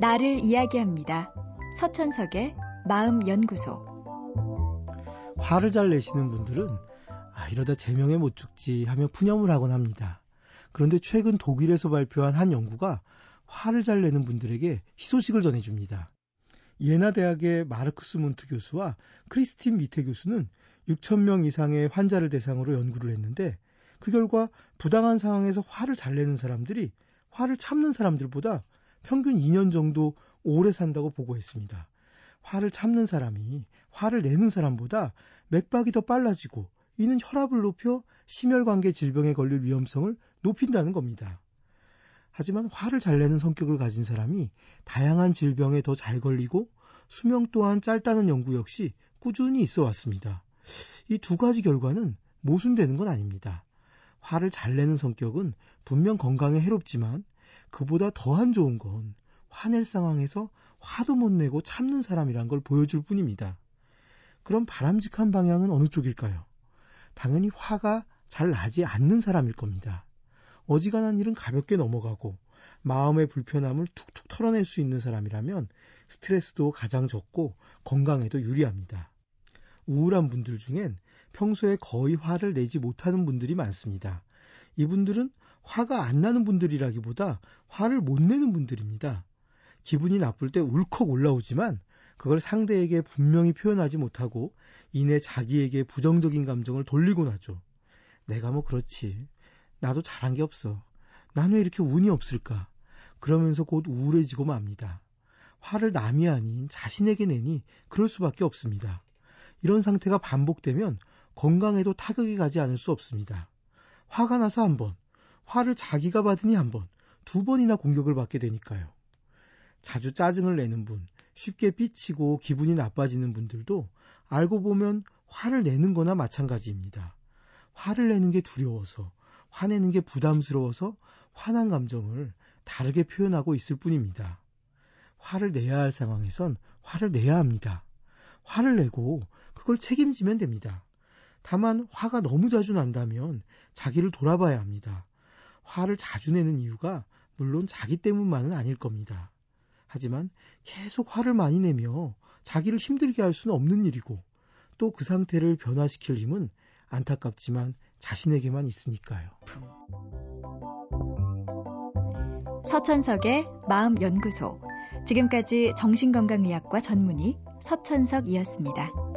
나를 이야기합니다. 서천석의 마음연구소. 화를 잘 내시는 분들은 아, 이러다 제명에 못 죽지 하며 푸념을 하곤 합니다. 그런데 최근 독일에서 발표한 한 연구가 화를 잘 내는 분들에게 희소식을 전해줍니다. 예나 대학의 마르크스 문트 교수와 크리스틴 미테 교수는 6천명 이상의 환자를 대상으로 연구를 했는데 그 결과 부당한 상황에서 화를 잘 내는 사람들이 화를 참는 사람들보다 평균 2년 정도 오래 산다고 보고했습니다. 화를 참는 사람이 화를 내는 사람보다 맥박이 더 빨라지고 이는 혈압을 높여 심혈관계 질병에 걸릴 위험성을 높인다는 겁니다. 하지만 화를 잘 내는 성격을 가진 사람이 다양한 질병에 더 잘 걸리고 수명 또한 짧다는 연구 역시 꾸준히 있어 왔습니다. 이 두 가지 결과는 모순되는 건 아닙니다. 화를 잘 내는 성격은 분명 건강에 해롭지만 그보다 더한 좋은 건 화낼 상황에서 화도 못 내고 참는 사람이란 걸 보여줄 뿐입니다. 그럼 바람직한 방향은 어느 쪽일까요? 당연히 화가 잘 나지 않는 사람일 겁니다. 어지간한 일은 가볍게 넘어가고 마음의 불편함을 툭툭 털어낼 수 있는 사람이라면 스트레스도 가장 적고 건강에도 유리합니다. 우울한 분들 중엔 평소에 거의 화를 내지 못하는 분들이 많습니다. 이분들은 화가 안 나는 분들이라기보다 화를 못 내는 분들입니다. 기분이 나쁠 때 울컥 올라오지만 그걸 상대에게 분명히 표현하지 못하고 이내 자기에게 부정적인 감정을 돌리고 나죠. 내가 뭐 그렇지. 나도 잘한 게 없어. 난 왜 이렇게 운이 없을까? 그러면서 곧 우울해지고 맙니다. 화를 남이 아닌 자신에게 내니 그럴 수밖에 없습니다. 이런 상태가 반복되면 건강에도 타격이 가지 않을 수 없습니다. 화가 나서 한 번, 화를 자기가 받으니 한 번, 두 번이나 공격을 받게 되니까요. 자주 짜증을 내는 분, 쉽게 삐치고 기분이 나빠지는 분들도 알고 보면 화를 내는 거나 마찬가지입니다. 화를 내는 게 두려워서, 화내는 게 부담스러워서 화난 감정을 다르게 표현하고 있을 뿐입니다. 화를 내야 할 상황에선 화를 내야 합니다. 화를 내고 그걸 책임지면 됩니다. 다만 화가 너무 자주 난다면 자기를 돌아봐야 합니다. 화를 자주 내는 이유가 물론 자기 때문만은 아닐 겁니다. 하지만 계속 화를 많이 내며 자기를 힘들게 할 수는 없는 일이고 또 그 상태를 변화시킬 힘은 안타깝지만 자신에게만 있으니까요. 서천석의 마음연구소. 지금까지 정신건강의학과 전문의 서천석이었습니다.